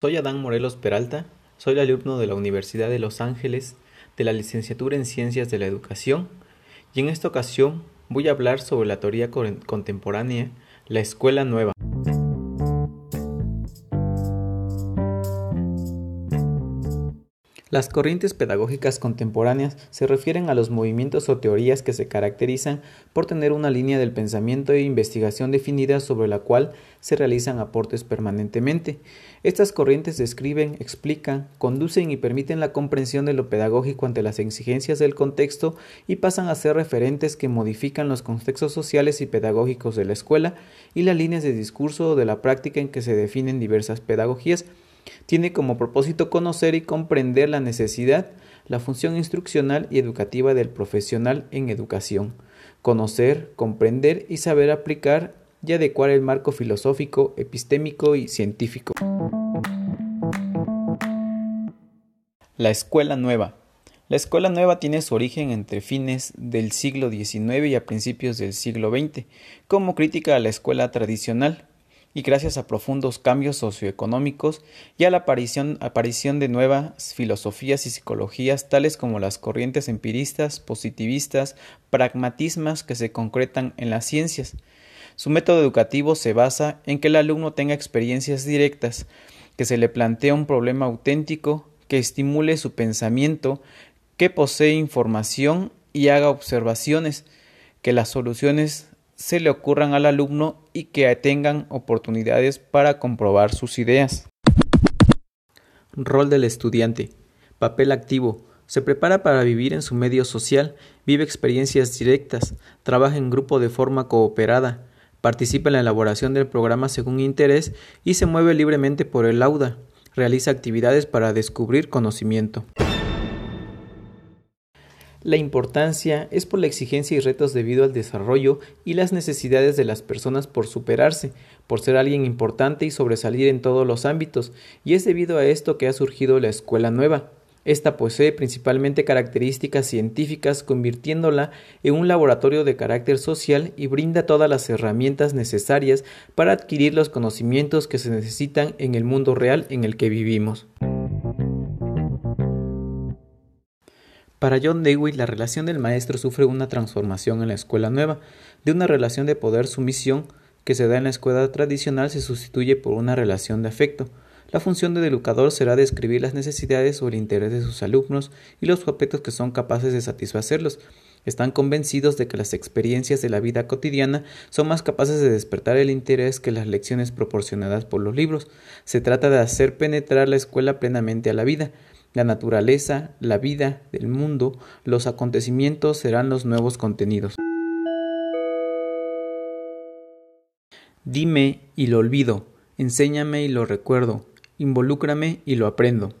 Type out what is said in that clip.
Soy Adán Morelos Peralta, soy alumno de la Universidad de Los Ángeles de la licenciatura en Ciencias de la Educación y en esta ocasión voy a hablar sobre la teoría contemporánea, la escuela nueva. Las corrientes pedagógicas contemporáneas se refieren a los movimientos o teorías que se caracterizan por tener una línea del pensamiento e investigación definida sobre la cual se realizan aportes permanentemente. Estas corrientes describen, explican, conducen y permiten la comprensión de lo pedagógico ante las exigencias del contexto y pasan a ser referentes que modifican los contextos sociales y pedagógicos de la escuela y las líneas de discurso o de la práctica en que se definen diversas pedagogías tiene como propósito conocer y comprender la necesidad, la función instruccional y educativa del profesional en educación, conocer, comprender y saber aplicar y adecuar el marco filosófico, epistémico y científico. La escuela nueva. La escuela nueva tiene su origen entre fines del siglo XIX y a principios del siglo XX, como crítica a la escuela tradicional, y gracias a profundos cambios socioeconómicos y a la aparición, aparición de nuevas filosofías y psicologías tales como las corrientes empiristas, positivistas, pragmatismas que se concretan en las ciencias. Su método educativo se basa en que el alumno tenga experiencias directas, que se le plantee un problema auténtico, que estimule su pensamiento, que posee información y haga observaciones, que las soluciones se le ocurran al alumno y que tengan oportunidades para comprobar sus ideas. Rol del estudiante. Papel activo. Se prepara para vivir en su medio social, vive experiencias directas, trabaja en grupo de forma cooperada, participa en la elaboración del programa según interés y se mueve libremente por el lauda. Realiza actividades para descubrir conocimiento. La importancia es por la exigencia y retos debido al desarrollo y las necesidades de las personas por superarse, por ser alguien importante y sobresalir en todos los ámbitos, y es debido a esto que ha surgido la escuela nueva. Esta posee principalmente características científicas, convirtiéndola en un laboratorio de carácter social y brinda todas las herramientas necesarias para adquirir los conocimientos que se necesitan en el mundo real en el que vivimos. Para John Dewey, la relación del maestro sufre una transformación en la escuela nueva. De una relación de poder-sumisión que se da en la escuela tradicional se sustituye por una relación de afecto. La función del educador será describir las necesidades o el interés de sus alumnos y los objetos que son capaces de satisfacerlos. Están convencidos de que las experiencias de la vida cotidiana son más capaces de despertar el interés que las lecciones proporcionadas por los libros. Se trata de hacer penetrar la escuela plenamente a la vida. La naturaleza, la vida del mundo, los acontecimientos serán los nuevos contenidos. Dime y lo olvido, enséñame y lo recuerdo, involúcrame y lo aprendo.